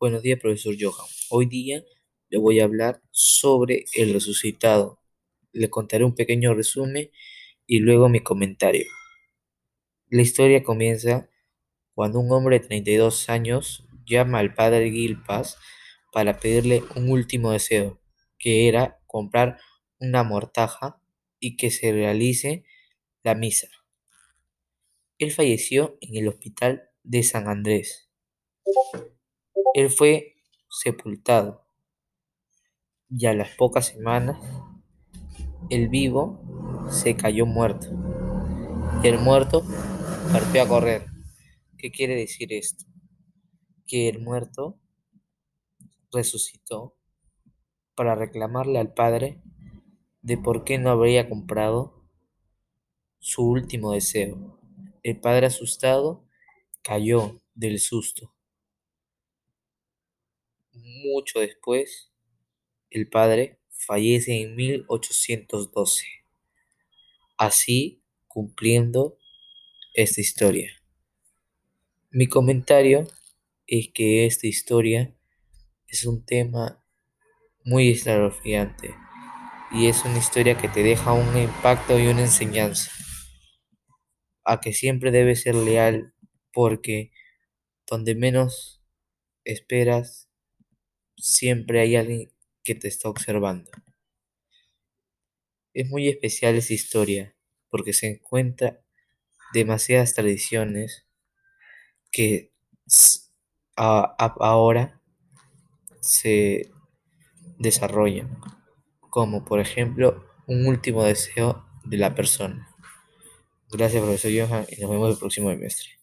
Buenos días, profesor Johan. Hoy día le voy a hablar sobre el resucitado. Le contaré un pequeño resumen y luego mi comentario. La historia comienza cuando un hombre de 32 años llama al padre Gilpas para pedirle un último deseo, que era comprar una mortaja y que se realice la misa. Él falleció en el hospital de San Andrés. Él fue sepultado y a las pocas semanas el vivo se cayó muerto y el muerto partió a correr. ¿Qué quiere decir esto? Que el muerto resucitó para reclamarle al padre de por qué no habría comprado su último deseo. El padre asustado cayó del susto. Mucho después, el padre fallece en 1812, así cumpliendo esta historia. Mi comentario es que esta historia es un tema muy escalofriante y es una historia que te deja un impacto y una enseñanza a que siempre debes ser leal porque donde menos esperas siempre hay alguien que te está observando. Es muy especial esa historia porque se encuentra demasiadas tradiciones que ahora se desarrollan, como por ejemplo un último deseo de la persona. Gracias, profesor Johan, y nos vemos el próximo semestre.